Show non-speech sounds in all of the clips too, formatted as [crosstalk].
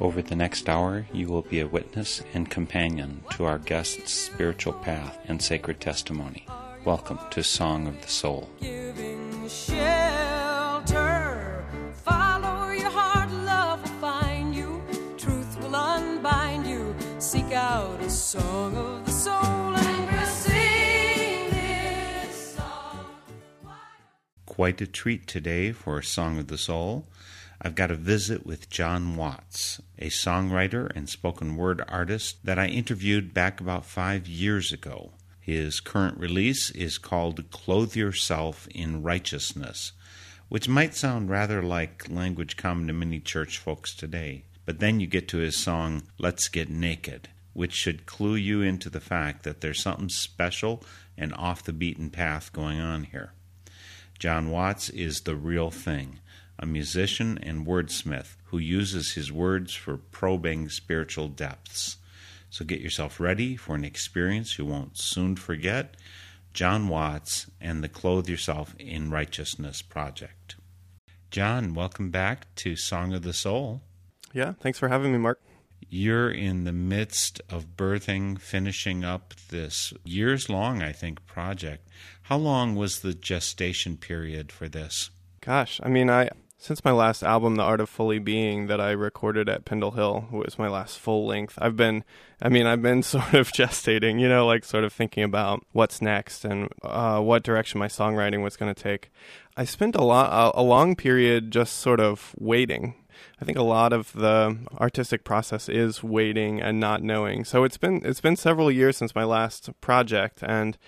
Over the next hour, you will be a witness and companion to our guest's spiritual path and sacred testimony. Welcome to Song of the Soul. Giving shelter. Follow your heart, love will find you. Truth will unbind you. Seek out a song of the soul and we'll sing this song. Quite a treat today for Song of the Soul. I've got a visit with Jon Watts, a songwriter and spoken word artist that I interviewed back about five years ago. His current release is called Clothe Yourself in Righteousness, which might sound rather like language common to many church folks today. But then you get to his song Let's Get Naked, which should clue you into the fact that there's something special and off the beaten path going on here. Jon Watts is the real thing, a musician and wordsmith who uses his words for probing spiritual depths. So get yourself ready for an experience you won't soon forget. Jon Watts and the Clothe Yourself in Righteousness project. Jon, welcome back to Song of the Soul. Yeah, thanks for having me, Mark. You're in the midst of birthing, finishing up this years long, I think, project. How long was the gestation period for this? Gosh, I mean, I since my last album, The Art of Fully Being, that I recorded at Pendle Hill, was my last full length. I've been, I mean, I've been [laughs] sort of gestating, you know, like sort of thinking about what's next and uh, what direction my songwriting was going to take. I spent a lot, a, a long period just sort of waiting. I think a lot of the artistic process is waiting and not knowing. So it's been it's been several years since my last project, and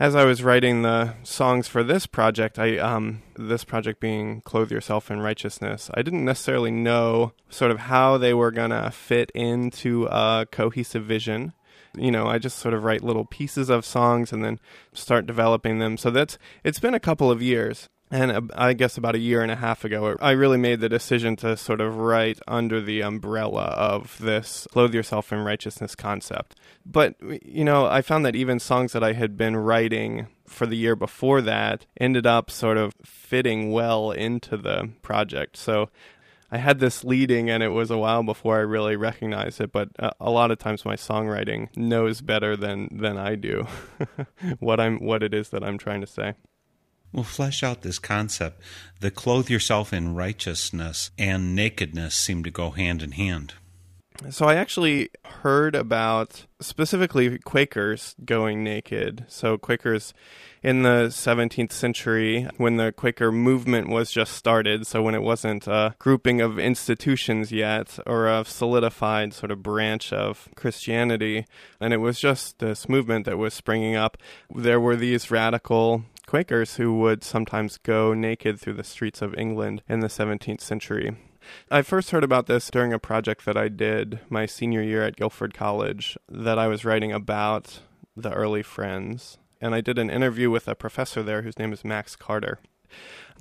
as I was writing the songs for this project, I um, this project being "Clothe Yourself in Righteousness," I didn't necessarily know sort of how they were gonna fit into a cohesive vision. You know, I just sort of write little pieces of songs and then start developing them. So that's it's been a couple of years. And I guess about a year and a half ago, I really made the decision to sort of write under the umbrella of this clothe yourself in righteousness concept. But, you know, I found that even songs that I had been writing for the year before that ended up sort of fitting well into the project. So I had this leading, and it was a while before I really recognized it. But uh, a lot of times, my songwriting knows better than than I do [laughs] what I'm what it is that I'm trying to say. Well, flesh out this concept. The clothe yourself in righteousness and nakedness seem to go hand in hand. So I actually heard about specifically Quakers going naked. So Quakers in the 17th century when the Quaker movement was just started, so when it wasn't a grouping of institutions yet or a solidified sort of branch of Christianity, and it was just this movement that was springing up, there were these radical Quakers who would sometimes go naked through the streets of England in the 17th century. I first heard about this during a project that I did my senior year at Guilford College that I was writing about the early Friends. And I did an interview with a professor there whose name is Max Carter.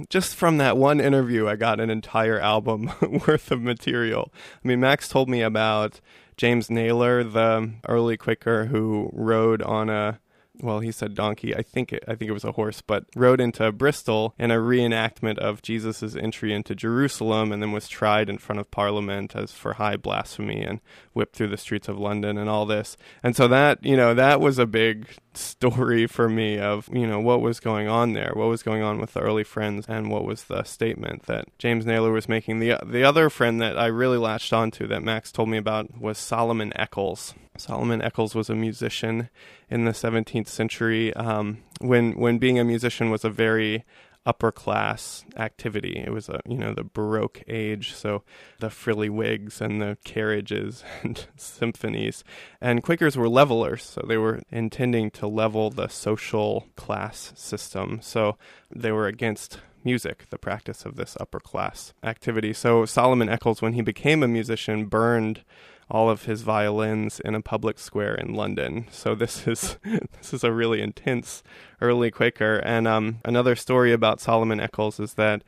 Just from that one interview, I got an entire album [laughs] worth of material. I mean, Max told me about James Nayler, the early Quaker who rode on a well, he said donkey. I think it, I think it was a horse, but rode into Bristol in a reenactment of Jesus' entry into Jerusalem, and then was tried in front of Parliament as for high blasphemy and whipped through the streets of London and all this. And so that you know that was a big story for me of you know what was going on there, what was going on with the early friends, and what was the statement that James Nayler was making. The the other friend that I really latched onto that Max told me about was Solomon Eccles. Solomon Eccles was a musician in the 17th century um, when when being a musician was a very upper class activity. It was a you know the Baroque age, so the frilly wigs and the carriages [laughs] and symphonies. And Quakers were levelers, so they were intending to level the social class system. So they were against music, the practice of this upper class activity. So Solomon Eccles, when he became a musician, burned all of his violins in a public square in London. So this [laughs] is this is a really intense early Quaker. And um, another story about Solomon Eccles is that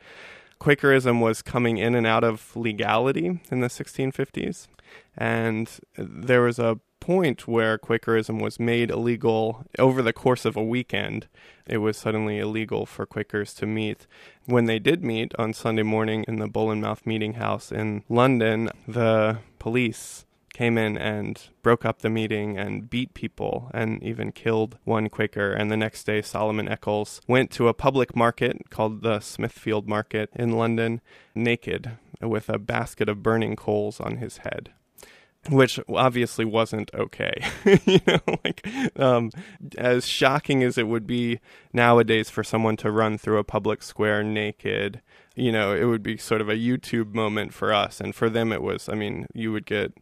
Quakerism was coming in and out of legality in the 1650s, and there was a point where Quakerism was made illegal over the course of a weekend. It was suddenly illegal for Quakers to meet. When they did meet on Sunday morning in the Bull and Mouth Meeting House in London, the police came in and broke up the meeting and beat people and even killed one Quaker. And the next day, Solomon Eccles went to a public market called the Smithfield Market in London, naked, with a basket of burning coals on his head which obviously wasn't okay. [laughs] you know, like um, as shocking as it would be nowadays for someone to run through a public square naked, you know, it would be sort of a YouTube moment for us, and for them it was. I mean, you would get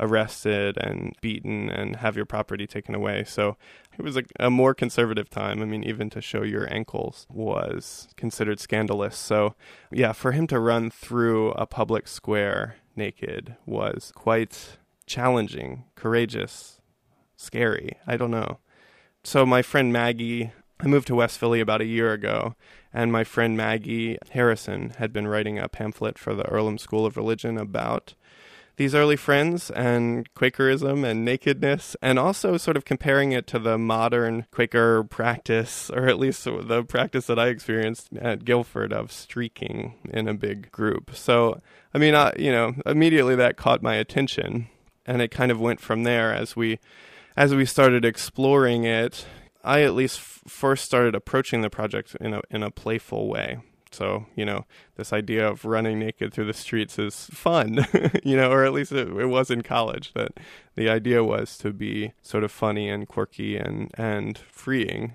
arrested and beaten and have your property taken away. So it was a, a, more conservative time. I mean, even to show your ankles was considered scandalous. So, yeah, for him to run through a public square naked was quite challenging, courageous, scary. I don't know. So my friend Maggie, I moved to West Philly about a year ago, and my friend Maggie Harrison had been writing a pamphlet for the Earlham School of Religion about these early friends and Quakerism and nakedness, and also sort of comparing it to the modern Quaker practice, or at least the practice that I experienced at Guilford of streaking in a big group. So, I mean, I, you know, immediately that caught my attention and it kind of went from there as we as we started exploring it. I at least f- first started approaching the project in a in a playful way. So you know, this idea of running naked through the streets is fun, [laughs] you know, or at least it, it was in college. That the idea was to be sort of funny and quirky and and freeing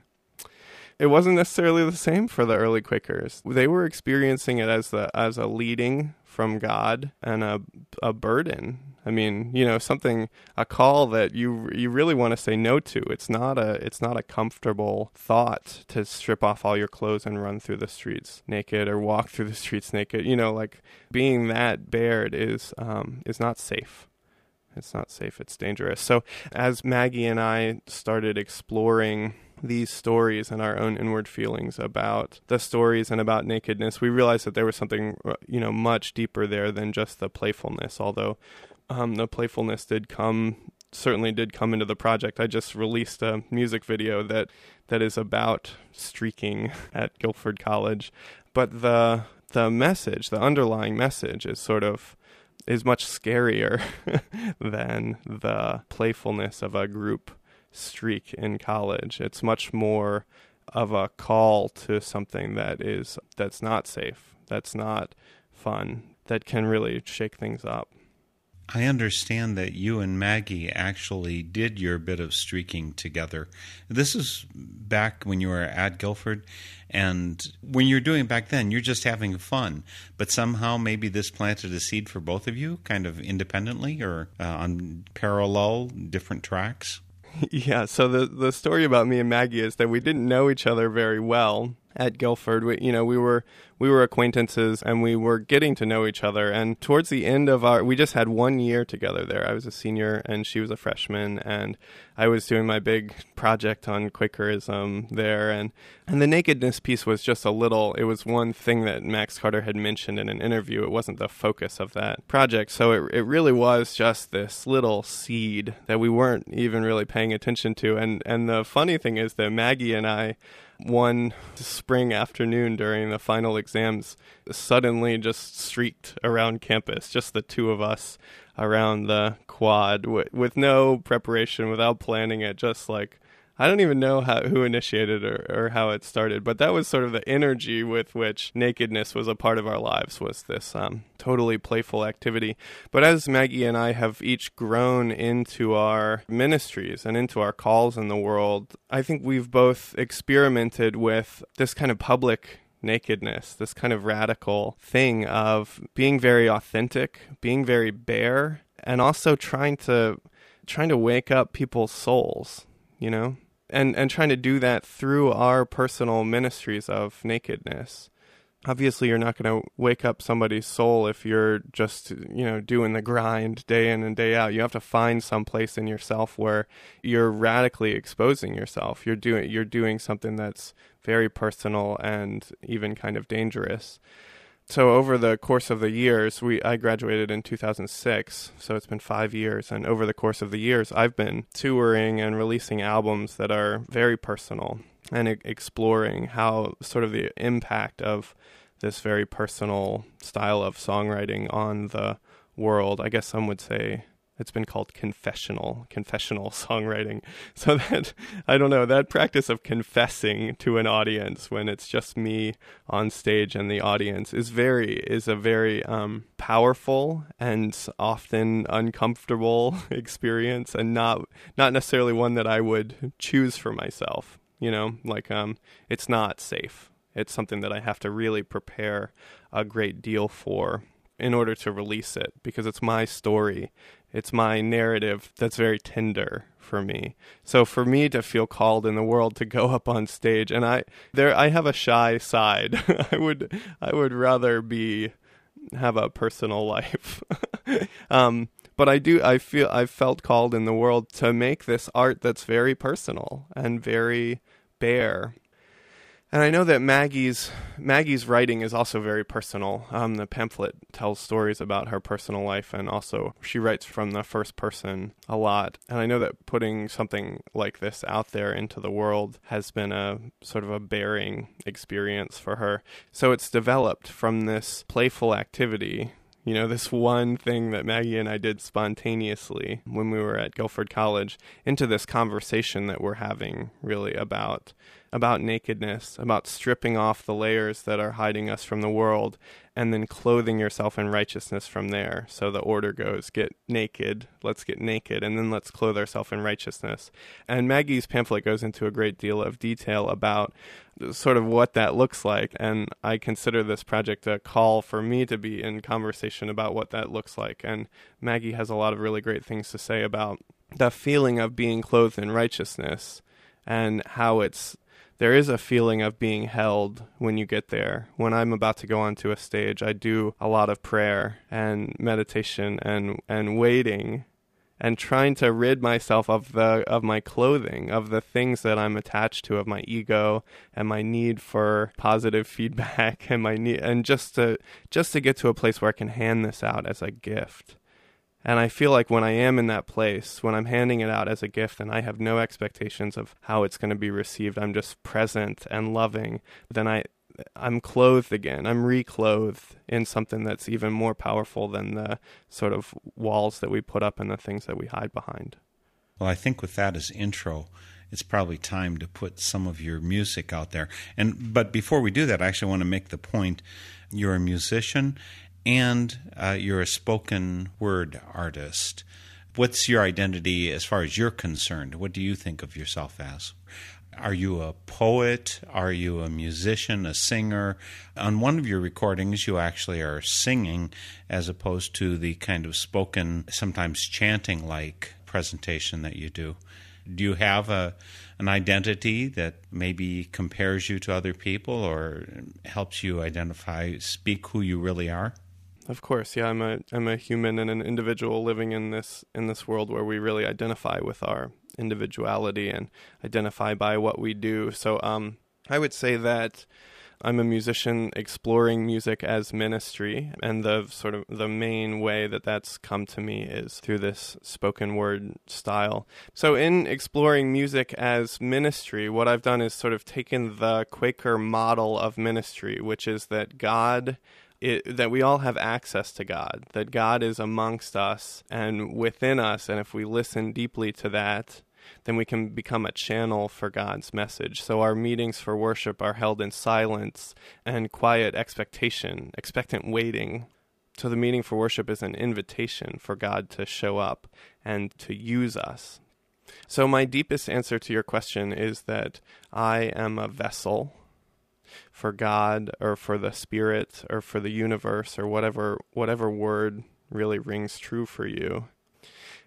it wasn't necessarily the same for the early Quakers. They were experiencing it as the as a leading from God and a a burden. I mean, you know, something a call that you you really want to say no to. It's not a it's not a comfortable thought to strip off all your clothes and run through the streets naked or walk through the streets naked. You know, like being that bared is um, is not safe. It's not safe. It's dangerous. So as Maggie and I started exploring these stories and our own inward feelings about the stories and about nakedness, we realized that there was something, uh, you know, much deeper there than just the playfulness. Although um, the playfulness did come, certainly did come into the project. I just released a music video that that is about streaking [laughs] at Guilford College, but the the message, the underlying message, is sort of is much scarier [laughs] than the playfulness of a group streak in college. It's much more of a call to something that is that's not safe, that's not fun, that can really shake things up. I understand that you and Maggie actually did your bit of streaking together. This is back when you were at Guilford, and when you're doing it back then, you're just having fun. But somehow, maybe this planted a seed for both of you, kind of independently or uh, on parallel, different tracks. [laughs] Yeah, so the the story about me and Maggie is that we didn't know each other very well at Guilford. We, you know, we were we were acquaintances and we were getting to know each other. And towards the end of our, we just had one year together there. I was a senior and she was a freshman, and I was doing my big project on Quakerism there. And and the nakedness piece was just a little. It was one thing that Max Carter had mentioned in an interview. It wasn't the focus of that project. So it it really was just this little seed that we weren't even really paying attention to. And and the funny thing is that Maggie and I one spring afternoon during the final exams suddenly just streaked around campus, just the two of us around the quad with, with no preparation, without planning it, just like I don't even know how, who initiated or, or how it started, but that was sort of the energy with which nakedness was a part of our lives. Was this um, totally playful activity? But as Maggie and I have each grown into our ministries and into our calls in the world, I think we've both experimented with this kind of public nakedness, this kind of radical thing of being very authentic, being very bare, and also trying to trying to wake up people's souls, you know? And and trying to do that through our personal ministries of nakedness. Obviously you're not going to wake up somebody's soul if you're just you know doing the grind day in and day out. You have to find some place in yourself where you're radically exposing yourself. You're doing you're doing something that's very personal and even kind of dangerous so over the course of the years we i graduated in 2006 so it's been 5 years and over the course of the years i've been touring and releasing albums that are very personal and exploring how sort of the impact of this very personal style of songwriting on the world. I guess some would say it's been called confessional confessional [laughs] songwriting. So that i don't know that practice of confessing to an audience when it's just me on stage and the audience is very is a very um, powerful and often uncomfortable [laughs] experience and not not necessarily one that i would choose for myself you know? Like um it's not safe. It's something that i have to really prepare a great deal for in order to release it because it's my story. It's my narrative that's very tender for me. So for me to feel called in the world to go up on stage and i there i have a shy side. [laughs] I would i would rather be have a personal [laughs] life. Um but I do I feel I've felt called in the world to make this art that's very personal and very bare. And I know that Maggie's Maggie's writing is also very personal. Um, the pamphlet tells stories about her personal life, and also she writes from the first person a lot. And I know that putting something like this out there into the world has been a sort of a bearing experience for her. So it's developed from this playful activity you know, this one thing that Maggie and I did spontaneously when we were at Guilford College into this conversation that we're having really about about nakedness, about stripping off the layers that are hiding us from the world, and then clothing yourself in righteousness from there. So the order goes get naked, let's get naked, and then let's clothe ourselves in righteousness. And Maggie's pamphlet goes into a great deal of detail about sort of what that looks like. And I consider this project a call for me to be in conversation about what that looks like. And Maggie has a lot of really great things to say about the feeling of being clothed in righteousness and how it's there is a feeling of being held when you get there. When I'm about to go onto a stage, I do a lot of prayer and meditation and and waiting and trying to rid myself of the of my clothing, of the things that I'm attached to, of my ego and my need for positive [laughs] feedback and my need and just to just to get to a place where I can hand this out as a gift. And I feel like when I am in that place, when I'm handing it out as a gift and I have no expectations of how it's going to be received, I'm just present and loving, then I I'm clothed again. I'm reclothed in something that's even more powerful than the sort of walls that we put up and the things that we hide behind. Well, I think with that as intro, it's probably time to put some of your music out there. And but before we do that, I actually want to make the point: you're a musician and uh, you're a spoken word artist. What's your identity as far as you're concerned? What do you think of yourself as? Are you a poet? Are you a musician, a singer? On one of your recordings, you actually are singing as opposed to the kind of spoken, sometimes chanting like presentation that you do. Do you have a an identity that maybe compares you to other people or helps you identify, speak who you really are? Of course, yeah. I'm a I'm a human and an individual living in this in this world where we really identify with our individuality and identify by what we do. So, um, I would say that I'm a musician exploring music as ministry, and the sort of the main way that that's come to me is through this spoken word style. So, in exploring music as ministry, what I've done is sort of taken the Quaker model of ministry, which is that God it, that we all have access to God, that God is amongst us and within us. And if we listen deeply to that, then we can become a channel for God's message. So our meetings for worship are held in silence and quiet expectation, expectant waiting. So the meeting for worship is an invitation for God to show up and to use us. So my deepest answer to your question is that I am a vessel for God or for the spirit or for the universe or whatever whatever word really rings true for you.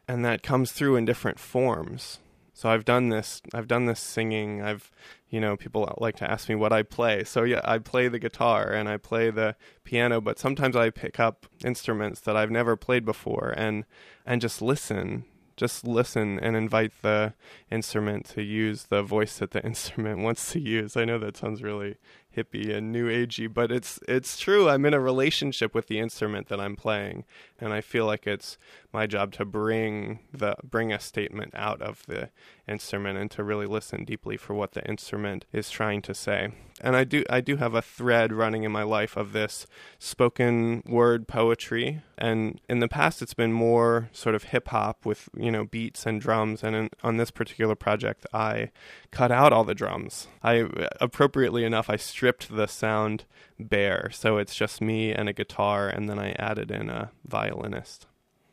And that comes through in different forms. So I've done this. I've done this singing. I've, you know, people like to ask me what I play. So yeah, I play the guitar and I play the piano, but sometimes I pick up instruments that I've never played before and and just listen just listen and invite the instrument to use the voice that the [laughs] instrument wants to use. I know that sounds really hippie and new agey, but it's it's true. I'm in a relationship with the instrument that I'm playing, and I feel like it's my job to bring the bring a statement out of the instrument and to really listen deeply for what the instrument is trying to say. And I do I do have a thread running in my life of this spoken word poetry, and in the past it's been more sort of hip hop with you know beats and drums. And in, on this particular project, I cut out all the drums. I appropriately enough I stripped the sound bare, so it's just me and a guitar, and then I added in a violinist.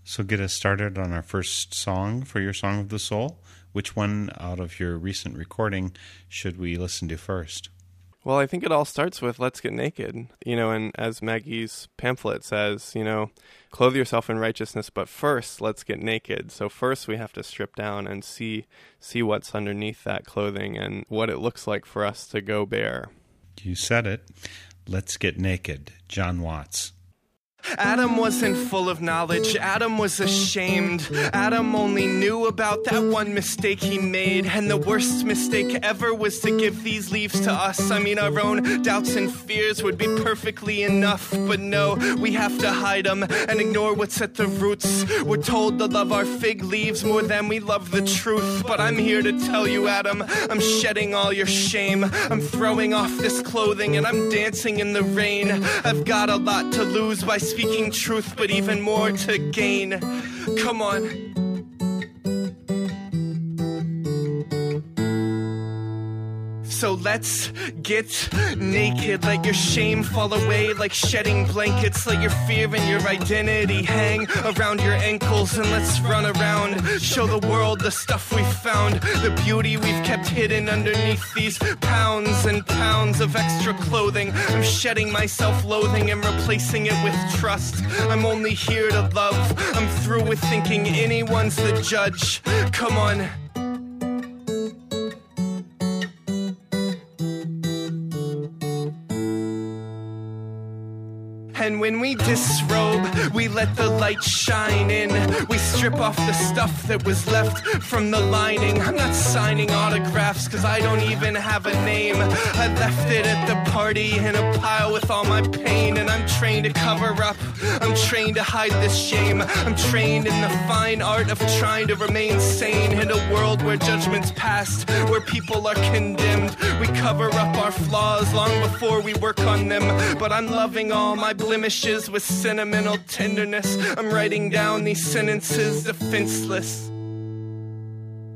So, get us started on our first song for your Song of the Soul. Which one out of your recent recording should we listen to first? Well, I think it all starts with let's get naked. You know, and as Maggie's pamphlet says, you know, clothe yourself in righteousness, but first let's get naked. So first we have to strip down and see see what's underneath that clothing and what it looks like for us to go bare. You said it. Let's get naked. Jon Watts. Adam wasn't full of knowledge. Adam was ashamed. Adam only knew about that one mistake he made. And the worst mistake ever was to give these leaves to us. I mean, our own doubts and fears would be perfectly enough. But no, we have to hide them and ignore what's at the roots. We're told to love our fig leaves more than we love the truth. But I'm here to tell you, Adam, I'm shedding all your shame. I'm throwing off this clothing and I'm dancing in the rain. I've got a lot to lose by speaking truth, but even more to gain. Come on. So let's get naked. Let your shame fall away like shedding blankets. Let your fear and your identity hang around your ankles. And let's run around. Show the world the stuff we found. The beauty we've kept hidden underneath these pounds and pounds of extra clothing. I'm shedding my self loathing and replacing it with trust. I'm only here to love. I'm through with thinking anyone's the judge. Come on. And when we disrobe, we let the light shine in. We strip off the stuff that was left from the lining. I'm not signing autographs because I don't even have a name. I left it at the party in a pile with all my pain. And I'm trained to cover up, I'm trained to hide this shame. I'm trained in the fine art of trying to remain sane in a world where judgment's passed, where people are condemned. We cover up our flaws long before we work on them. But I'm loving all my blemishes with sentimental tenderness. I'm writing down these sentences defenseless.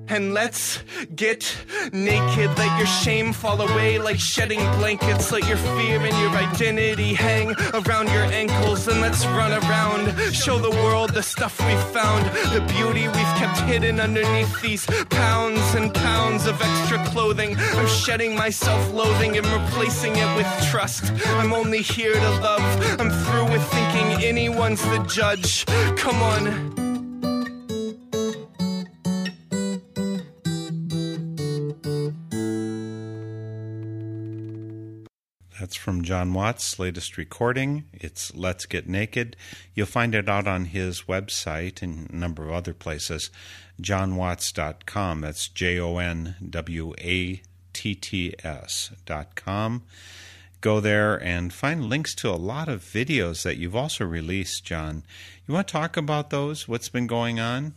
And let's get naked. Let your shame fall away like shedding blankets. Let your fear and your identity hang around your ankles. And let's run around. Show the world the stuff we found. The beauty we've kept hidden underneath these pounds and pounds of extra clothing. I'm shedding my self loathing and replacing it with trust. I'm only here to love. I'm through with thinking anyone's the judge. Come on. That's from Jon Watts' latest recording. It's Let's Get Naked. You'll find it out on his website and a number of other places. JonWatts.com. That's J O N W A T T S.com. Go there and find links to a lot of videos that you've also released, Jon. You want to talk about those? What's been going on?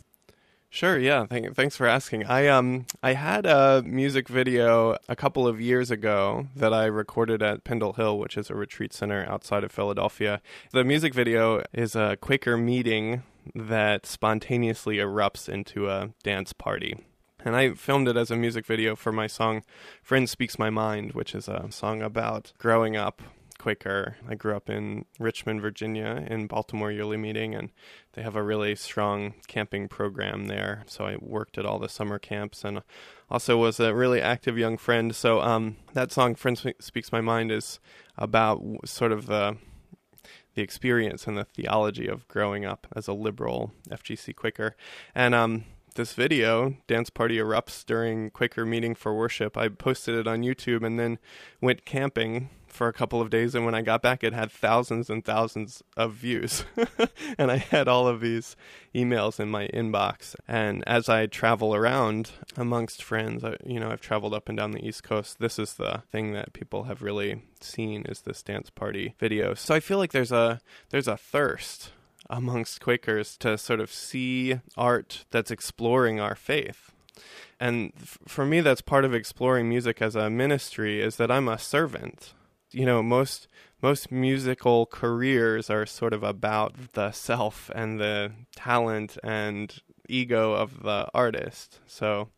Sure, yeah. Thank, thanks for asking. I um I had a music video a couple of years ago that I recorded at Pendle Hill, which is a retreat center outside of Philadelphia. The music video is a Quaker meeting that spontaneously erupts into a dance party. And I filmed it as a music video for my song Friend Speaks My Mind, which is a song about growing up Quaker. I grew up in Richmond, Virginia, in Baltimore Yearly Meeting, and they have a really strong camping program there. So I worked at all the summer camps and also was a really active young friend. So um, that song, Friend Speaks My Mind, is about sort of the the experience and the theology of growing up as a liberal FGC Quaker. And um, this video, Dance Party Erupts during Quaker Meeting for Worship. I posted it on YouTube and then went camping for a couple of days. And when I got back, it had thousands and thousands of views. [laughs] and I had all of these emails in my inbox. And as I travel around amongst friends, I, you know, I've traveled up and down the East Coast. This is the thing that people have really seen is this dance party video. So I feel like there's a there's a thirst amongst Quakers to sort of see art that's exploring our faith. And for me, that's part of exploring music as a ministry is that I'm a servant. You know, most most musical careers are sort of about the self and the talent and ego of the artist. So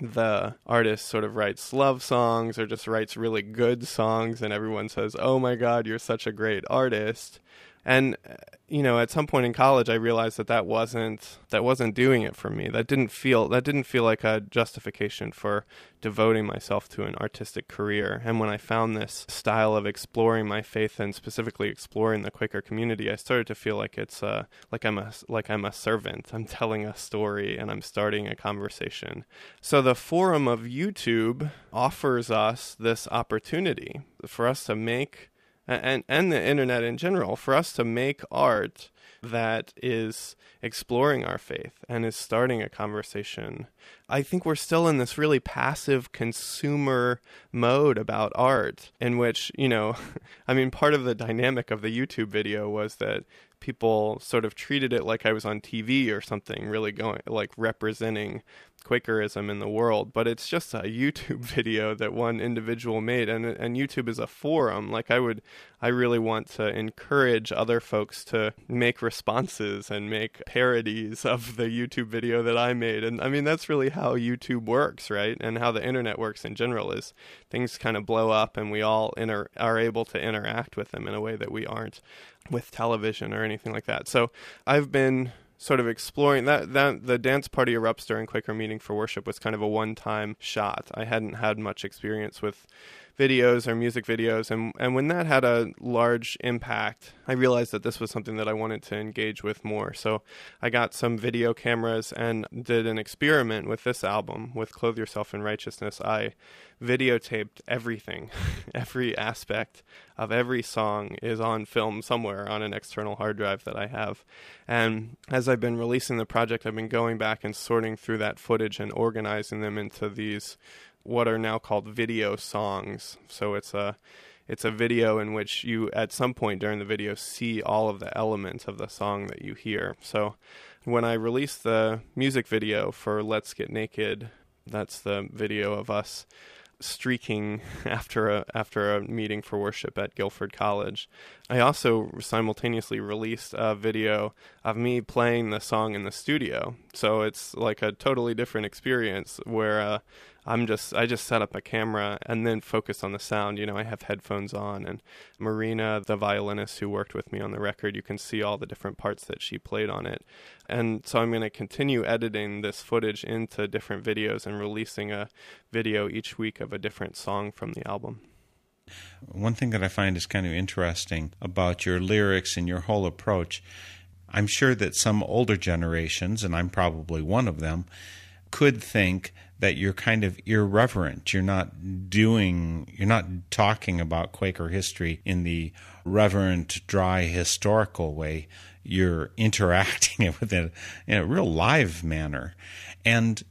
the artist sort of writes love songs or just writes really good songs and everyone says, "Oh my god, you're such a great artist." And uh, you know at some point in college i realized that that wasn't that wasn't doing it for me. That didn't feel that didn't feel like a justification for devoting myself to an artistic career. And when i found this style of exploring my faith and specifically exploring the quaker community i started to feel like it's uh like i'm a like i'm a servant. I'm telling a story and i'm starting a conversation. So the forum of youtube offers us this opportunity for us to make and and the internet in general for us to make art that is exploring our faith and is starting a conversation. I think we're still in this really passive consumer mode about art in which, you know, [laughs] I mean part of the dynamic of the YouTube video was that people sort of treated it like I was on TV or something, really going like representing Quakerism in the world, but it's just a YouTube [laughs] video that one individual made, and and YouTube is a forum. Like I would, I really want to encourage other folks to make responses and make parodies of the YouTube video that I made, and I mean that's really how YouTube works, right? And how the internet works in general is things kind of blow up, and we all inter- are able to interact with them in a way that we aren't with television or anything like that. So I've been sort of exploring that that the dance party erupts during Quaker meeting for worship was kind of a one time shot. I hadn't had much experience with videos or music videos and and when that had a large impact I realized that this was something that I wanted to engage with more. So I got some video cameras and did an experiment with this album with Clothe Yourself in Righteousness. I videotaped everything. [laughs] Every aspect of every song is on film somewhere on an external hard drive that I have. And as I've been releasing the project I've been going back and sorting through that footage and organizing them into these what are now called video songs. So it's a it's a video in which you at some point during the video see all of the elements of the song that you hear. So when I released the music video for Let's Get Naked, that's the video of us streaking [laughs] after a after a meeting for worship at Guilford College. I also simultaneously released a video of me playing the song in the studio. So it's like a totally different experience where uh, I'm just I just set up a camera and then focus on the sound. You know, I have headphones on and Marina, the violinist who worked with me on the record, you can see all the different parts that she played on it. And so I'm going to continue editing this footage into different videos and releasing a video each week of a different song from the album. One thing that I find is kind of interesting about your lyrics and your whole approach, I'm sure that some older generations, and I'm probably one of them, could think that you're kind of irreverent. You're not doing, you're not talking about Quaker history in the reverent, dry, historical way. You're [laughs] interacting with it in a real live manner. And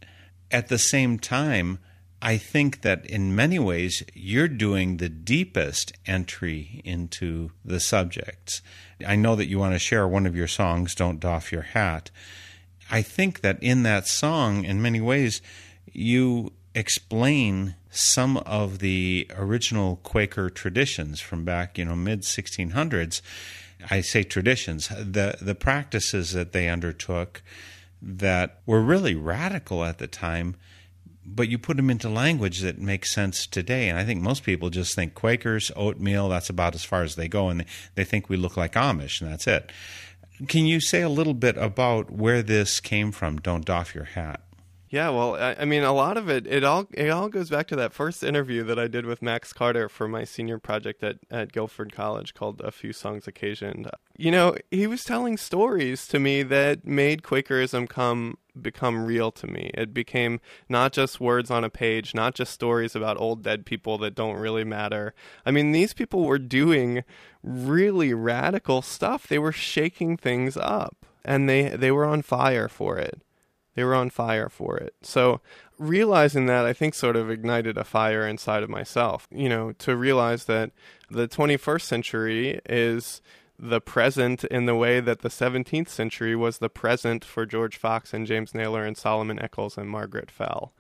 at the same time, I think that in many ways you're doing the deepest entry into the subjects. I know that you want to share one of your songs, Don't Doff Your Hat. I think that in that song, in many ways, you explain some of the original Quaker traditions from back, you know, mid 1600s. I say traditions, the the practices that they undertook that were really radical at the time, but you put them into language that makes sense today. And I think most people just think Quakers, oatmeal, that's about as far as they go, and they, think we look like Amish, and that's it. Can you say a little bit about where this came from? Don't doff your hat. Yeah, well, I, I, mean, a lot of it, it all, it all goes back to that first interview that I did with Max Carter for my senior project at, at Guilford College called "A Few Songs Occasioned." You know, he was telling stories to me that made Quakerism come become real to me. It became not just words on a page, not just stories about old dead people that don't really matter. I mean, these people were doing really radical stuff. They were shaking things up and they they were on fire for it. They were on fire for it. So realizing that I think sort of ignited a fire inside of myself, you know, to realize that the 21st century is the present in the way that the 17th century was the present for George Fox and James Nayler and Solomon Eccles and Margaret Fell.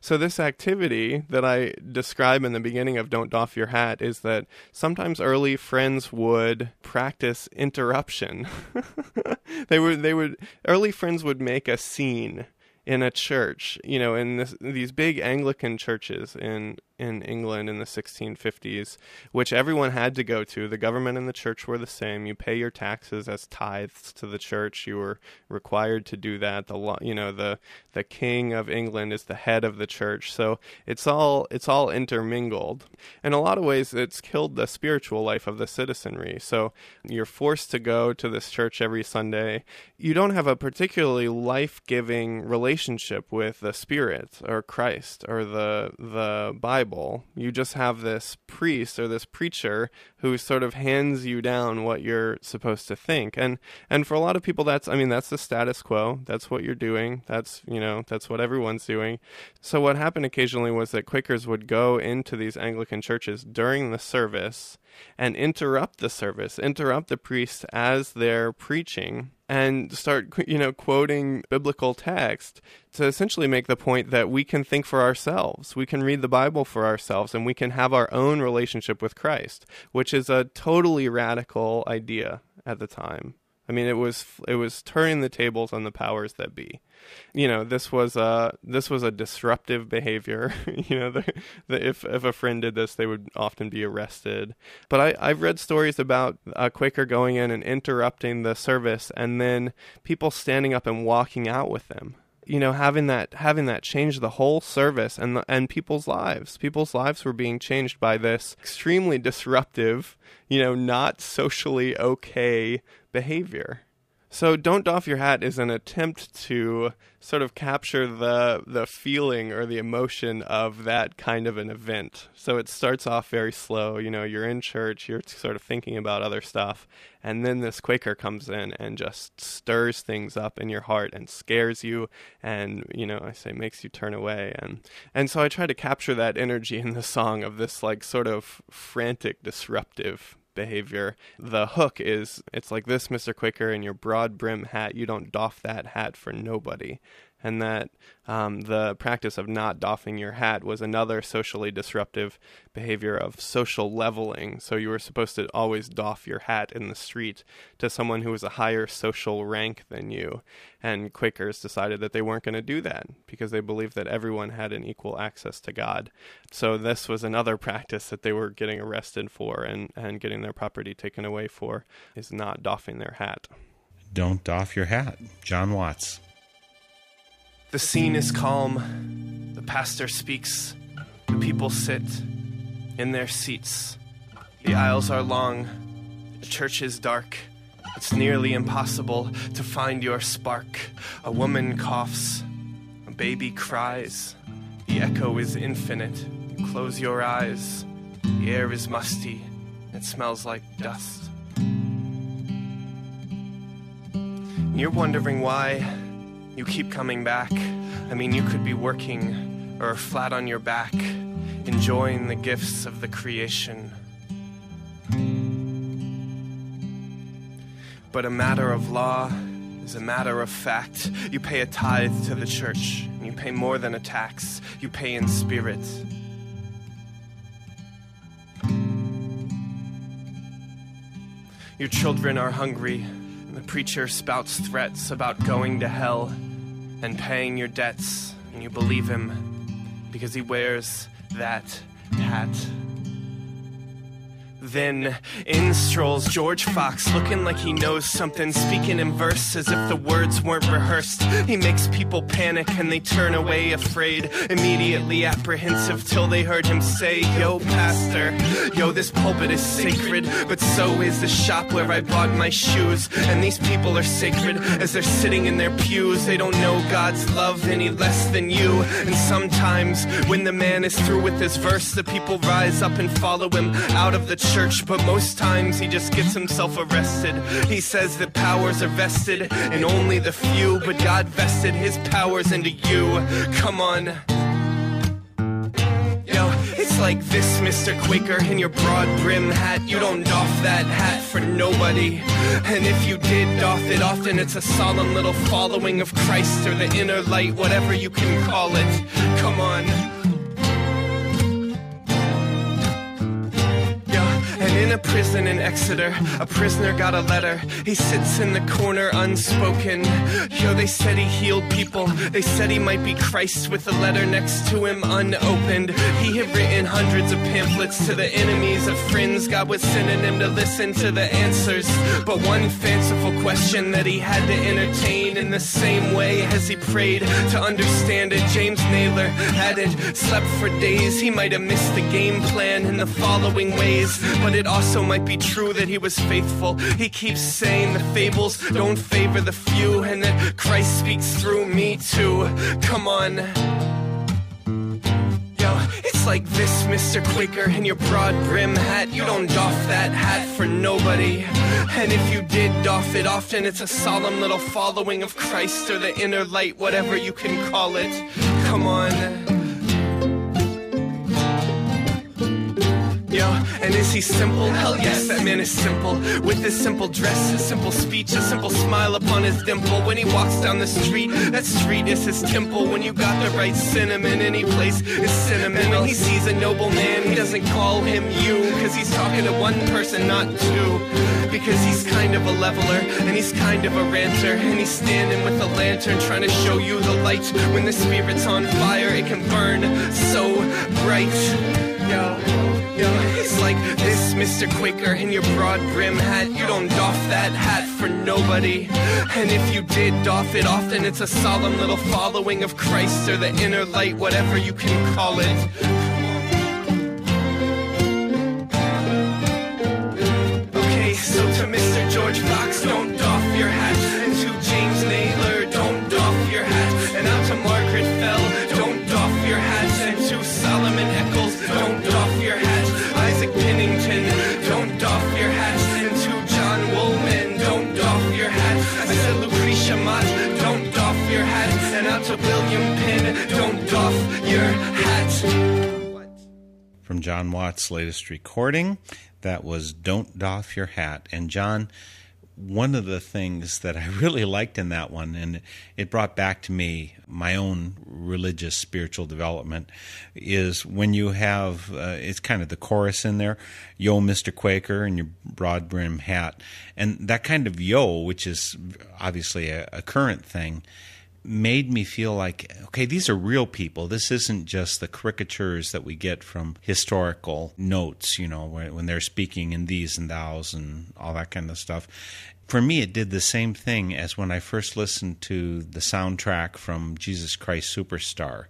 So, this activity that I describe in the beginning of Don't Doff Your Hat is that sometimes early friends would practice interruption. [laughs] they would, they would, early friends would make a scene in a church, you know, in this, these big Anglican churches in in England in the 1650s, which everyone had to go to. The government and the church were the same. You pay your taxes as tithes to the church. You were required to do that. The you know the the king of England is the head of the church, so it's all it's all intermingled. In a lot of ways, it's killed the spiritual life of the citizenry. So you're forced to go to this church every Sunday. You don't have a particularly life giving relationship with the Spirit or Christ or the the Bible Bible. You just have this priest or this preacher who sort of hands you down what you're supposed to think. And and for a lot of people that's I mean that's the status quo. That's what you're doing. That's, you know, that's what everyone's doing. So what happened occasionally was that Quakers would go into these Anglican churches during the service and interrupt the service, interrupt the priest as they're preaching and start you know quoting biblical text to essentially make the point that we can think for ourselves we can read the bible for ourselves and we can have our own relationship with christ which is a totally radical idea at the time I mean, it was it was turning the tables on the powers that be. You know, this was a this was a disruptive behavior. [laughs] you know, the, the, if if a friend did this, they would often be arrested. But I I've read stories about a Quaker going in and interrupting the service, and then people standing up and walking out with them you know having that having that change the whole service and the, and people's lives people's lives were being changed by this extremely disruptive you know not socially okay behavior. So don't doff your hat is an attempt to sort of capture the the feeling or the emotion of that kind of an event. So it starts off very slow, you know, you're in church, you're sort of thinking about other stuff, and then this Quaker comes in and just stirs things up in your heart and scares you and, you know, I say makes you turn away and and so I try to capture that energy in the song of this like sort of frantic disruptive behavior. The hook is it's like this, Mr. Quaker, in your broad brim hat. You don't doff that hat for nobody and that um, the practice of not doffing your hat was another socially disruptive behavior of social leveling. So you were supposed to always doff your hat in the street to someone who was a higher social rank than you. And Quakers decided that they weren't going to do that because they believed that everyone had an equal access to God. So this was another [laughs] practice that they were getting arrested for and, and getting their property taken away for is not doffing their hat. Don't doff your hat. Jon Watts. The scene is calm. The pastor speaks. The people sit in their seats. The aisles are long. The church is dark. It's nearly impossible to find your spark. A woman coughs. A baby cries. The echo is infinite. Close your eyes. The air is musty. It smells like dust. You're wondering why you keep coming back. I mean, you could be working or flat on your back, enjoying the gifts of the creation. But a matter of law is a matter of fact. You pay a tithe to the church, and you pay more than a tax, you pay in spirit. Your children are hungry. And the preacher spouts threats about going to hell and paying your debts, and you believe him because he wears that hat. Then in strolls George Fox, looking like he knows something, speaking in verse as if the words weren't rehearsed. He makes people panic and they turn away afraid, immediately apprehensive till they heard him say, Yo, Pastor, yo, this pulpit is sacred, but so is the shop where I bought my shoes. And these people are sacred as they're sitting in their pews. They don't know God's love any less than you. And sometimes when the man is through with his verse, the people rise up and follow him out of the church, but most times he just gets himself arrested. He says that powers are vested in only the few, but God vested his powers into you. Come on. Yo, it's like this, Mr. Quaker, in your broad brim hat. You don't doff that hat for nobody. And if you did doff it often, it's a solemn little following of Christ or the inner light, whatever you can call it. Come on. In a prison in Exeter, a prisoner got a letter. He sits in the corner unspoken. Yo, they said he healed people. They said he might be Christ with a letter next to him unopened. He had written hundreds of pamphlets to the enemies of friends. God was sending him to listen to the answers. But one fanciful question that he had to entertain in the same way as he prayed to understand it. James Nayler hadn't slept for days. He might have missed the game plan in the following ways. But it also might be true that he was faithful. He keeps saying the fables don't favor the few, and that Christ speaks through me too. Come on. Yo, it's like this, Mr. Quaker, in your broad brim hat. You don't doff that hat for nobody. And if you did doff it often, it's a solemn little following of Christ or the inner light, whatever you can call it. Come on. And is he simple? Hell yes, that man is simple. With his simple dress, his simple speech, a simple smile upon his dimple. When he walks down the street, that street is his temple. When you got the right cinnamon, any place is cinnamon. When he sees a noble man, he doesn't call him you, cause he's talking to one person, not two. Because he's kind of a leveler, and he's kind of a ranter, and he's standing with a lantern trying to show you the light. When the spirit's on fire, it can burn so bright. Yo. Yo, it's like this, Mr. Quaker, in your broad brim hat. You don't doff that hat for nobody. And if you did doff it often, it's a solemn little following of Christ or the inner light, whatever you can call it. Okay, so to Mr. George Fox, don't doff your hat. Jon Watt's latest recording, that was Don't Doff Your Hat. And Jon, one of the things that I [laughs] really liked in that one, and it brought back to me my own religious spiritual development, is when you have uh, it's kind of the chorus in there, "Yo, Mister Quaker," and your broad brim hat, and that kind of "yo," which is obviously a, a current thing made me feel like, okay, these are real people. This isn't just the caricatures that we get from historical notes, you know, when, when they're speaking in these and thous and all that kind of stuff. For me, it did the same thing as when I first listened to the soundtrack from Jesus Christ Superstar.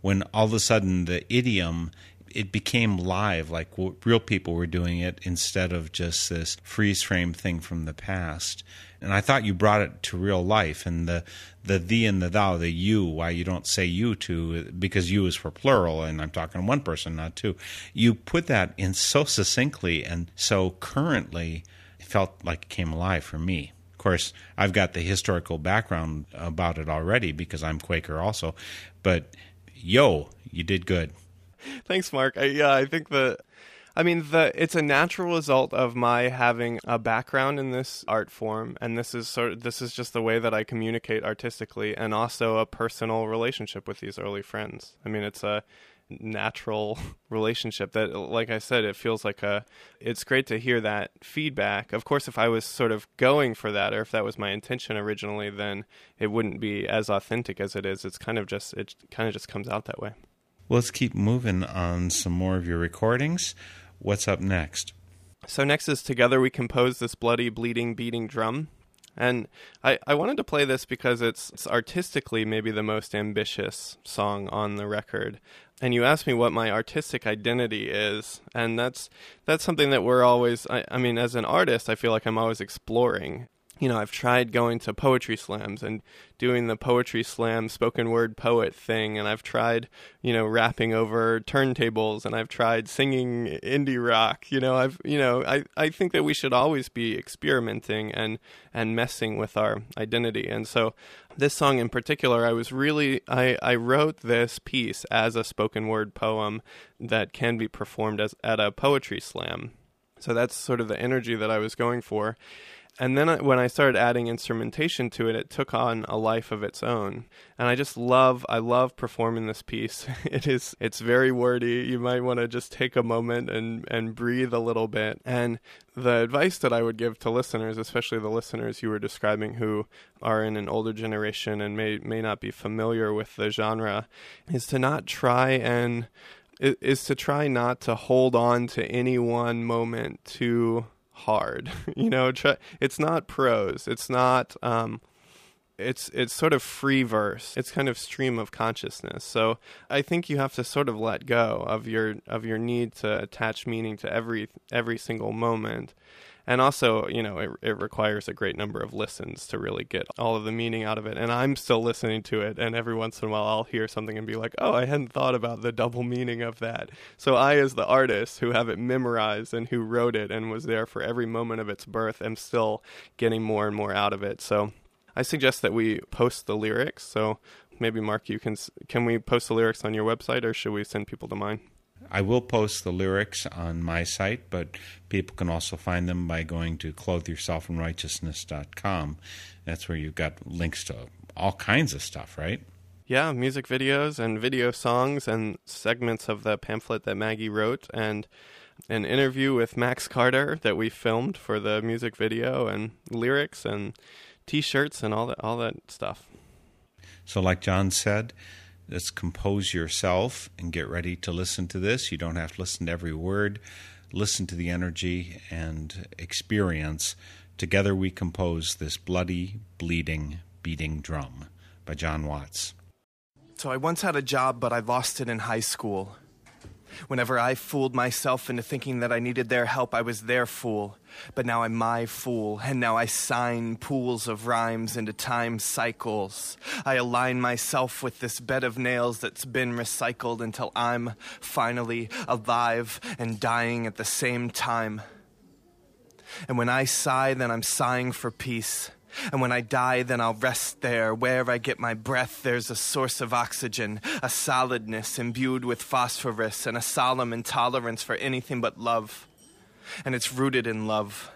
When all of a sudden the idiom it became live, like real people were doing it instead of just this freeze frame thing from the past. And I thought you brought it to real life, and the the thee and the thou, the you, why you don't say you to, because you is for plural, and I'm talking one person, not two. You put that in so succinctly and so currently, it felt like it came alive for me. Of course, I've got the historical background about it already because I'm Quaker also, but yo, you did good. Thanks, Mark. I, yeah, I think the, I mean, the it's a natural result of my having a background in this art form, and this is sort of this is just the way that I communicate artistically, and also a personal relationship with these early friends. I mean, it's a natural [laughs] relationship that like i said it feels like a it's great to hear that feedback of course if i was sort of going for that or if that was my intention originally then it wouldn't be as authentic as it is it's kind of just it kind of just comes out that way let's keep moving on some more of your recordings. What's up next? So next is Together We Compose This Bloody, Bleeding, Beating Drum. And I, I wanted to play this because it's, it's artistically maybe the most ambitious song on the record. And you asked me what my artistic identity is, and that's that's something that we're always. I, I mean, as an artist, I feel like I'm always exploring you know, I've tried going to poetry slams and doing the poetry slam spoken word poet thing, and I've tried, you know, rapping over turntables, and I've tried singing indie rock. You know, I've, you know, I, I think that we should always be experimenting and and messing with our identity. And so, this song in particular, I was really, I, I wrote this piece as a spoken word poem that can be performed as at a poetry slam. So that's sort of the energy that I was going for and then when I started adding instrumentation to it, it took on a life of its own. And I just love, I love performing this piece. [laughs] It is, it's very wordy. You might want to just take a moment and and breathe a little bit. And the advice that I would give to listeners, especially the listeners you were describing who are in an older generation and may may not be familiar with the genre, is to not try and is to try not to hold on to any one moment too hard. [laughs] you know, it's not prose. It's not. Um, it's it's sort of free verse. It's kind of stream of consciousness. So I think you have to sort of let go of your of your need to attach meaning to every every single moment and also you know it, it requires a great number of listens to really get all of the meaning out of it. And i'm still listening to it and every once in a while i'll hear something and be like oh i hadn't thought about the double meaning of that. So i as the artist who have it memorized and who wrote it and was there for every moment of its birth am still getting more and more out of it. So i suggest that we post the lyrics. So maybe mark you can can we post the lyrics on your website or should we send people to mine I will post the lyrics on my site, but people can also find them by going to clotheyourselfinrighteousness.com. That's where you've got links to all kinds of stuff, right? Yeah, music videos and video songs and segments of the pamphlet that Maggie wrote and an interview with Max Carter that we filmed for the music video and lyrics and t-shirts and all that all that stuff. So like Jon said, Let's compose yourself and get ready to listen to this. You don't have to listen to every word. Listen to the energy and experience. Together we compose this bloody, bleeding, beating drum by Jon Watts. So I once had a job, but I lost it in high school. Whenever I fooled myself into thinking that I needed their help, I was their fool. But now I'm my fool, and now I sign pools of rhymes into time cycles. I align myself with this bed of nails that's been recycled until I'm finally alive and dying at the same time. And when I sigh, then I'm sighing for peace. And when I die, then I'll rest there. Where I get my breath, there's a source of oxygen, a solidness imbued with phosphorus, and a solemn intolerance for anything but love. And it's rooted in love,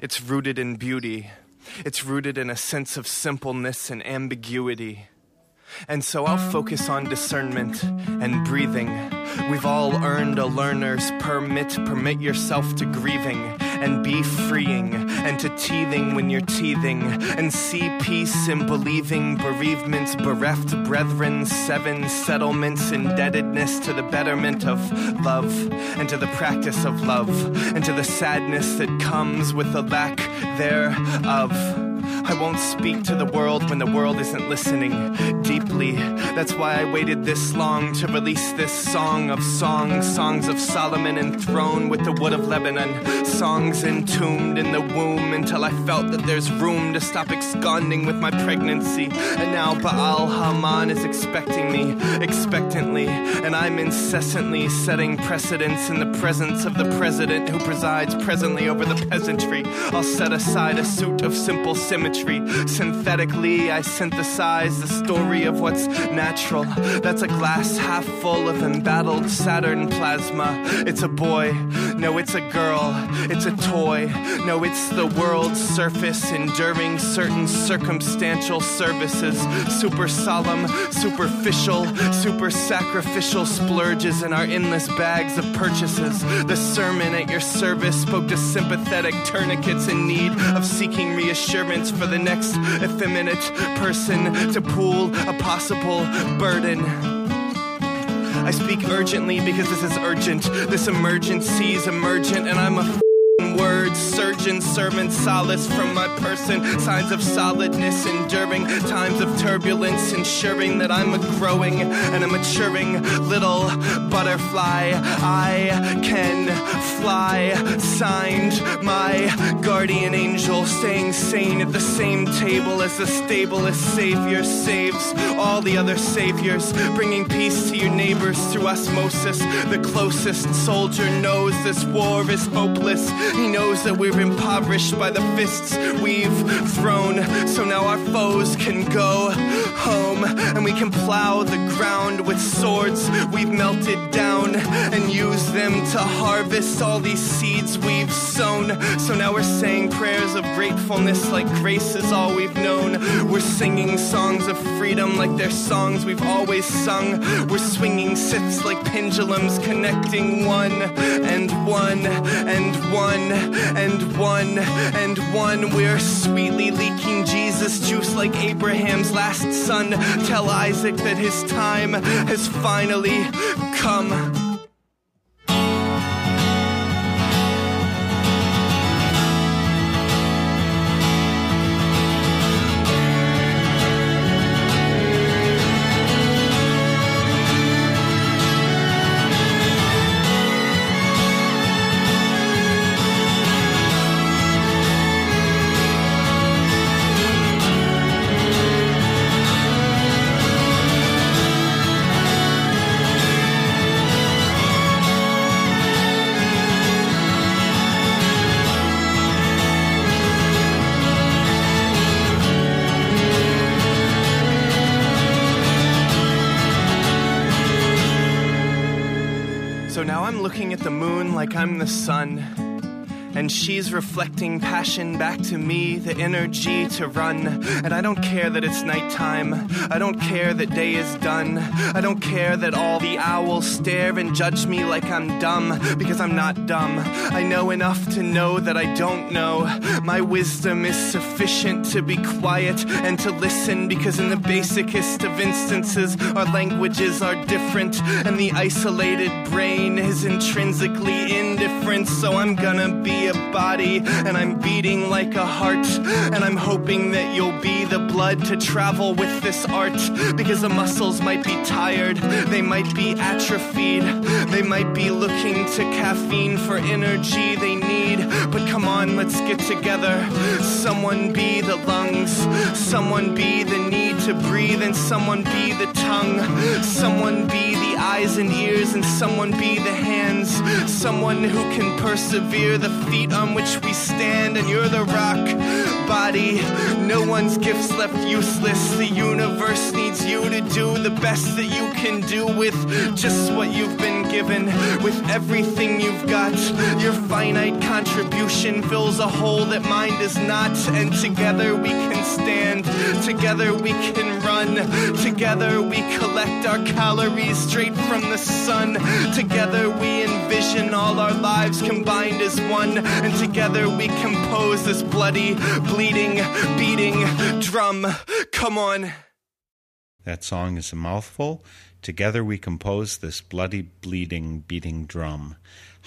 it's rooted in beauty, it's rooted in a sense of simpleness and ambiguity. And so I'll focus on discernment and breathing. We've all earned a learner's permit. Permit yourself to grieving and be freeing and to teething when you're teething and see peace in believing bereavements, bereft brethren, seven settlements, indebtedness to the betterment of love and to the practice of love and to the sadness that comes with the lack thereof. I won't speak to the world when the world isn't listening deeply. That's why I waited this long to release this song of songs, songs of Solomon enthroned with the wood of Lebanon, songs entombed in the womb until I felt that there's room to stop absconding with my pregnancy. And now Baal Haman is expecting me, expectantly, and I'm incessantly setting precedents in the presence of the president who presides presently over the peasantry. I'll set aside a suit of simple symmetry Synthetically, I synthesize the story of what's natural. That's a glass half full of embattled Saturn plasma. It's a boy, no, it's a girl. It's a toy, no, it's the world's surface enduring certain circumstantial services. Super solemn, superficial, super sacrificial splurges in our endless bags of purchases. The sermon at your service spoke to sympathetic tourniquets in need of seeking reassurance for the next effeminate person to pool a possible burden. I speak urgently because this is urgent. This emergency is emergent, and I'm a words, surgeon, servant, solace from my person, signs of solidness, enduring times of turbulence, ensuring that I'm a growing and a maturing little butterfly. I can fly, signed my guardian angel, staying sane at the same table as the stablest savior saves all the other saviors, bringing peace to your neighbors through osmosis. The closest soldier knows this war is hopeless. He knows that we're impoverished by the fists we've thrown. So now our foes can go home and we can plow the ground with swords we've melted down and use them to harvest all these seeds we've sown. So now we're saying prayers of gratefulness like grace is all we've known. We're singing songs of freedom like they're songs we've always sung. We're swinging sits like pendulums connecting one and one and one and one and one. We're sweetly leaking Jesus juice like Abraham's last son. Tell Isaac that his time has finally come. Like I'm the sun. And she's reflecting passion back to me, the energy to run. And I don't care that it's nighttime. I don't care that day is done. I don't care that all the owls stare and judge me like I'm dumb, because I'm not dumb. I know enough to know that I don't know. My wisdom is sufficient to be quiet and to listen, because in the basicest of instances, our languages are different, and the isolated brain is intrinsically indifferent. So I'm gonna be a body, and I'm beating like a heart, and I'm hoping that you'll be the blood to travel with this art, because the muscles might be tired, they might be atrophied, they might be looking to caffeine for energy they need. But come on, let's get together. Someone be the lungs, someone be the need to breathe, and someone be the tongue, someone be the eyes and ears, and someone be the hands, someone who can persevere the feet on which we stand, and you're the rock body. No one's gifts left useless. The universe needs you to do the best that you can do with just what you've been given, with everything you've got. Finite contribution fills a hole that mine does not, and together we can stand, together we can run, together we collect our calories straight from the sun, together we envision all our lives combined as one, and together we compose this bloody, bleeding, beating drum. Come on. That song is a mouthful. Together we compose this bloody, bleeding, beating drum.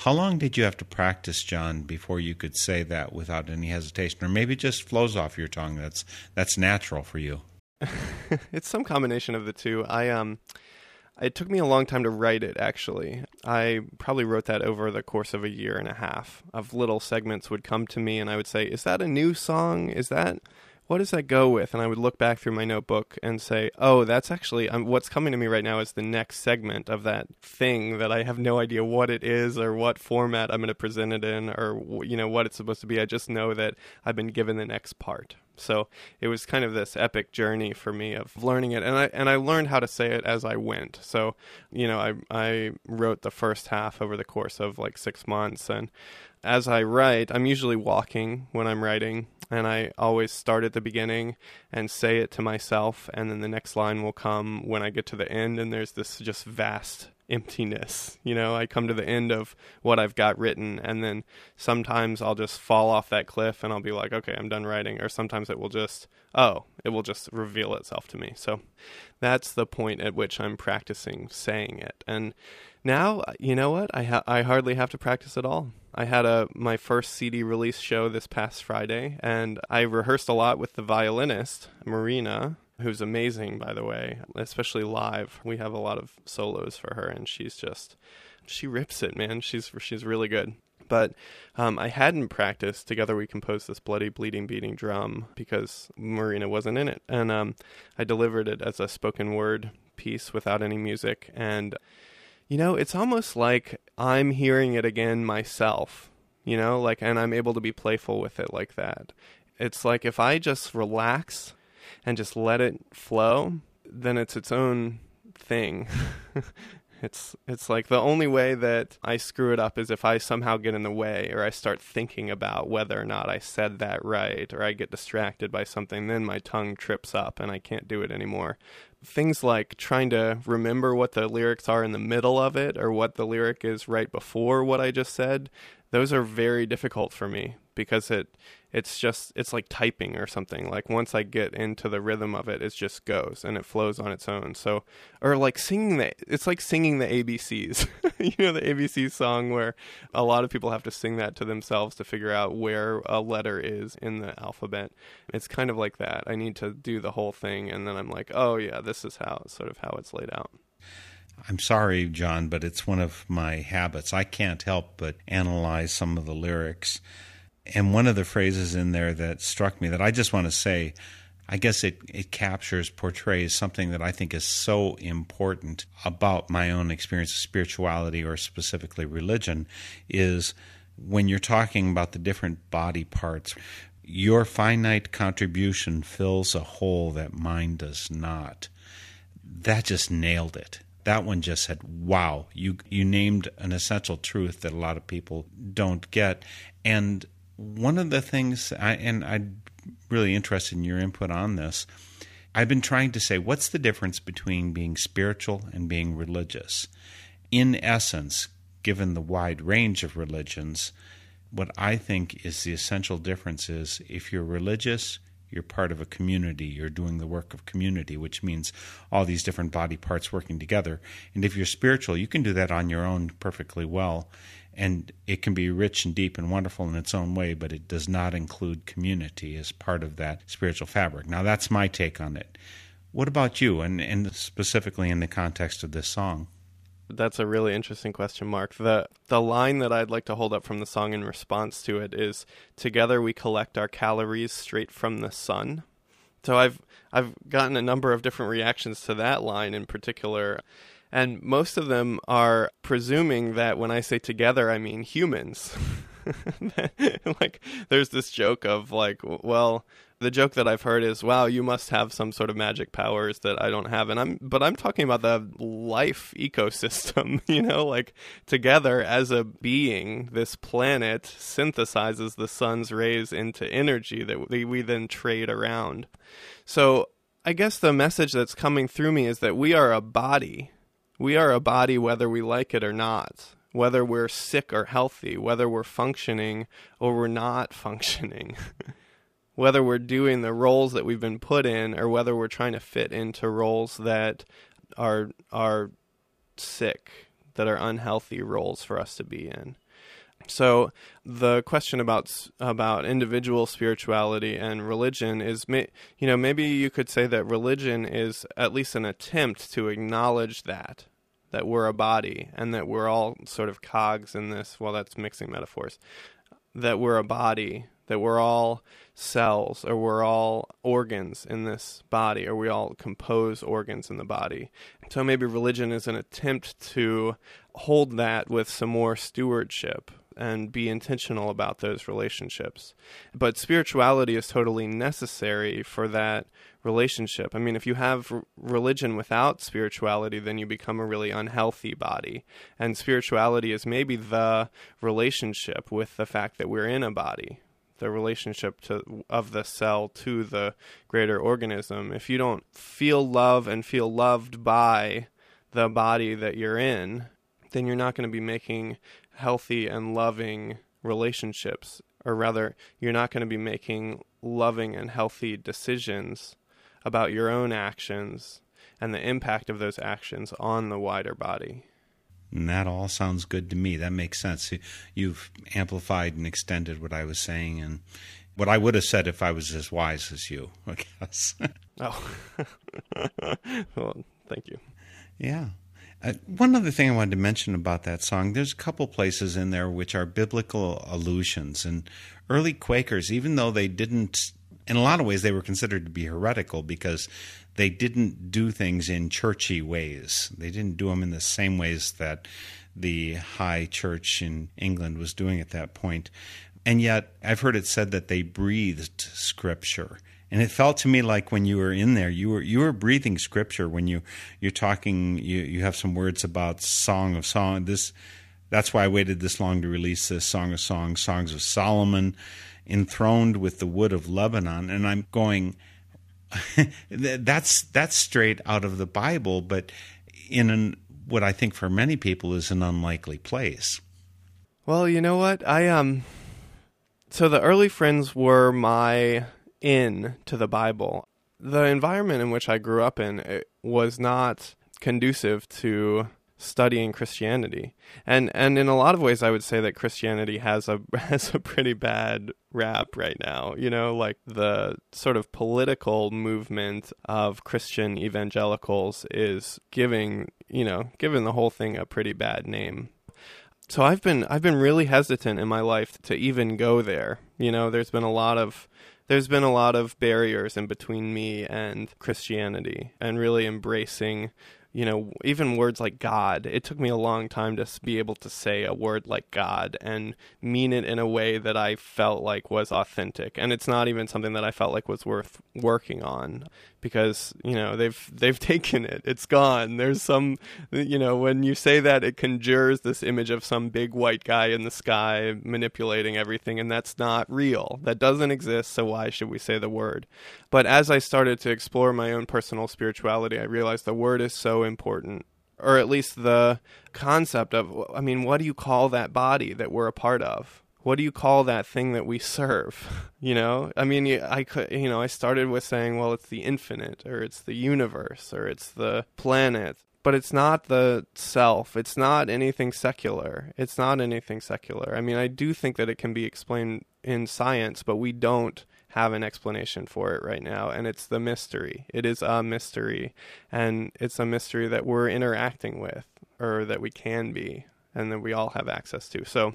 How long did you have to practice, Jon, before you could say that without any hesitation, or maybe just flows off your tongue? That's that's natural for you. [laughs] it's some combination of the two. I um it took me a long time to write it actually. I probably wrote that over the course of a year and a half. Of little segments would come to me and I would say, "Is that a new song? Is that what does that go with?" And I would look back through my notebook and say, "Oh, that's actually um, what's coming to me right now is the next segment of that thing that I have no idea what it is or what format I'm going to present it in or you know what it's supposed to be. I just know that I've been given the next part." So it was kind of this epic journey for me of learning it, and I and I learned how to say it as I went. So you know, I I wrote the first half over the course of like six months, and as I write, I'm usually walking when I'm writing, and I always start at the beginning and say it to myself, and then the next line will come when I get to the end, and there's this just vast emptiness. You know, I come to the end of what I've got written, and then sometimes I'll just fall off that cliff and I'll be like, okay, I'm done writing. Or sometimes it will just, oh, it will just reveal itself to me. So that's the point at which I'm practicing saying it. And now, uh, you know what? I ha- I hardly have to practice at all. I had a my first CD release show this past Friday, and I rehearsed a lot with the violinist Marina, who's amazing, by the way, especially live. We have a lot of solos for her, and she's just she rips it, man. She's she's really good. But um, I hadn't practiced. Together, we composed this bloody, bleeding, beating drum because Marina wasn't in it, and um, I delivered it as a spoken word piece without any music. And you know, it's almost like I'm hearing it again myself. You know, like, and I'm able to be playful with it like that. It's like if I just relax and just let it flow, then it's its own thing. [laughs] it's it's like the only way that I screw it up is if I somehow get in the way or I start thinking about whether or not I said that right or I get distracted by something then my tongue trips up and I can't do it anymore. Things like trying to remember what the lyrics are in the middle of it or what the lyric is right before what I just said, those are very difficult for me because it it's just it's like typing or something. Like once i get into the rhythm of it it just goes and it flows on its own. So or like singing the it's like singing the abcs [laughs] you know the abc song where a lot of people have to sing that to themselves to figure out where a letter is in the alphabet. It's kind of like that. I need to do the whole thing and then i'm like oh yeah this is how sort of how it's laid out I'm sorry, Jon, but it's one of my habits. I can't help but analyze some of the lyrics and one of the phrases in there that struck me that I just want to say, I guess it, it captures, portrays something that I think is so important about my own experience of spirituality or specifically religion is when you're talking about the different body parts, your finite contribution fills a hole that mine does not. That just nailed it. That one just said, wow, you, you named an essential truth that a lot of people don't get. And one of the things, I, and I'm really interested in your input on this. I've been trying to say, what's the difference between being spiritual and being religious? In essence, given the wide range of religions, what I think is the essential difference is if you're religious, you're part of a community, you're doing the work of community, which means all these different body parts working together. And if you're spiritual, you can do that on your own perfectly well and it can be rich and deep and wonderful in its own way, but it does not include community as part of that spiritual fabric. Now, that's my take on it. What about you, and, and specifically in the context of this song? That's a really interesting question, Mark. The the line that I'd like to hold up from the song in response to it is together we collect our calories straight from the sun. So I've I've gotten a number of different reactions to that line in particular. And most of them are presuming that when I say together, I mean humans. [laughs] like, there's this joke of, like, well, the joke that I've heard is, "Wow, you must have some sort of magic powers that I don't have." And I'm, but I'm talking about the life ecosystem. [laughs] You know, like together as a being, this planet synthesizes the sun's rays into energy that we, then trade around. So I guess the message that's coming through me is that we are a body we are a body whether we like it or not, whether we're sick or healthy, whether we're functioning or we're not [laughs] functioning, whether we're doing the roles that we've been put in or whether we're trying to fit into roles that are are sick, that are unhealthy roles for us to be in. So the question about about individual spirituality and religion is, you know, maybe you could say that religion is at least an attempt to acknowledge that that we're a body and that we're all sort of cogs in this. Well, that's mixing metaphors. That we're a body, that we're all cells, or we're all organs in this body, or we all compose organs in the body. So maybe religion is an attempt to hold that with some more stewardship and be intentional about those relationships. But spirituality is totally necessary for that relationship. I mean, if you have religion without spirituality, then you become a really unhealthy body. And spirituality is maybe the relationship with the fact that we're in a body, the relationship to of the cell to the greater organism. If you don't feel love and feel loved by the body that you're in, then you're not going to be making healthy and loving relationships, or rather, you're not going to be making loving and healthy decisions about your own actions and the impact of those actions on the wider body. And that all sounds good to me. That makes sense. You've amplified and extended what I was saying and what I would have said if I was as wise as you, [laughs] I guess. oh. [laughs] well, thank you. Yeah. Uh, one other thing I wanted to mention about that song there's a couple places in there which are biblical allusions. And early Quakers, even though they didn't, in a lot of ways, they were considered to be heretical because they didn't do things in churchy ways. They didn't do them in the same ways that the high church in England was doing at that point. And yet, I've heard it said that they breathed scripture and it felt to me like when you were in there you were you were breathing scripture when you you're talking you you have some words about song of song this that's why I waited this long to release this song of songs songs of Solomon enthroned with the wood of Lebanon and I'm going [laughs] that's that's straight out of the Bible but in an, what I think for many people is an unlikely place well you know what I um so the early friends were my in to the Bible. The environment in which I grew up in was not conducive to studying Christianity. And and in a lot of ways I would say that Christianity has a [laughs] has a pretty bad rap right now. You know, like the sort of political movement of Christian evangelicals is giving, you know, giving the whole thing a pretty bad name. So I've been I've been really hesitant in my life to even go there. You know, there's been a lot of there's been a lot of barriers in between me and Christianity and really embracing you know, even words like God. It took me a long time to be able to say a word like God and mean it in a way that I felt like was authentic. And it's not even something that I felt like was worth working on because you know they've they've [laughs] taken it it's gone there's some you know when you say that it conjures this image of some big white guy in the sky manipulating everything and that's not real that doesn't exist so why should we say the word but as i started to explore my own personal spirituality i realized the word is so important or at least the concept of i mean what do you call that body that we're a part of? What do you call that thing that we serve? [laughs] You know? I mean i could you know i started with saying well it's the infinite or it's the universe or it's the planet. But it's not the self. It's not anything secular. It's not anything secular. I mean i do think that it can be explained in science but we don't have an explanation for it right now and it's the mystery. It is a mystery and it's a mystery that we're interacting with or that we can be and that we all have access to. So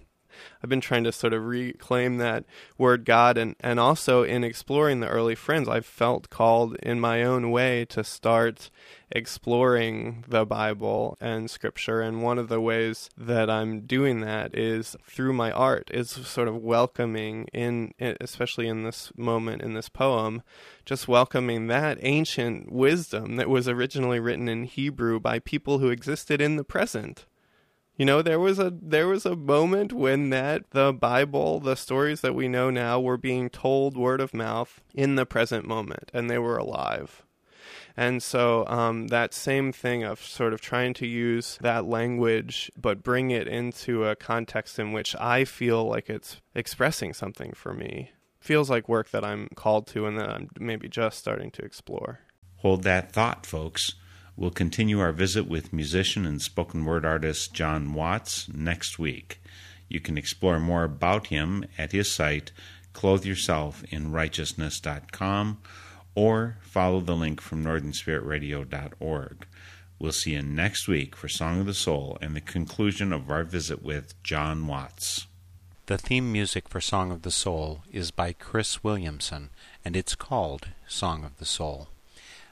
I've been trying to sort of reclaim that word God and, and also in exploring the early friends, I've felt called in my own way to start exploring the Bible and scripture. And one of the ways that I'm doing that is through my art, is sort of welcoming in, especially in this moment in this poem, just welcoming that ancient wisdom that was originally written in Hebrew by people who existed in the present. You know, there was a there was a moment when that the Bible, the stories that we know now were being told word of mouth in the present moment and they were alive. And so um, that same thing of sort of trying to use that language, but bring it into a context in which I feel like it's expressing something for me, feels like work that I'm called to and that I'm maybe just starting to explore. Hold that thought, folks. We'll continue our visit with musician and spoken word artist Jon Watts next week. You can explore more about him at his site, clotheyourselfinrighteousness.com, or follow the link from northernspiritradio.org. We'll see you next week for Song of the Soul and the conclusion of our visit with Jon Watts. The theme music for Song of the Soul is by Chris Williamson, and it's called Song of the Soul.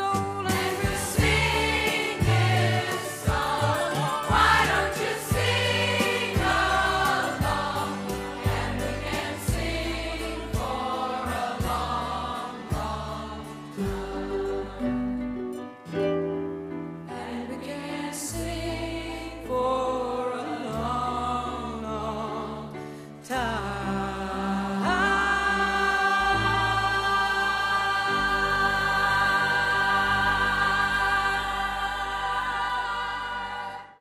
so